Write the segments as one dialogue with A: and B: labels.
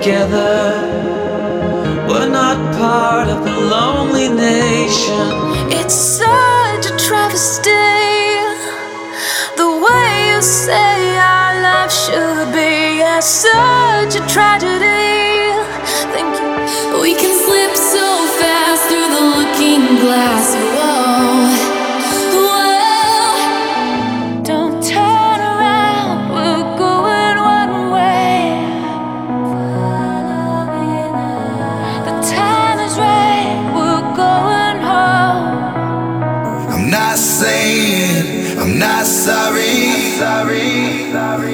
A: together. We're not part of the lonely nation.
B: It's such a travesty. The way you say our life should be. Yeah, such a tragedy. Thank you.
C: We can slip so fast through the looking glass.
D: I'm not saying I'm not sorry.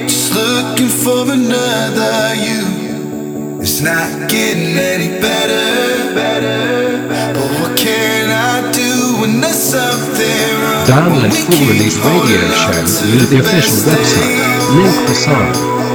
D: Just looking for another you. It's not getting any better. Better. But what can I do when there's something wrong?
E: Download full release radio show via the official website, link beside.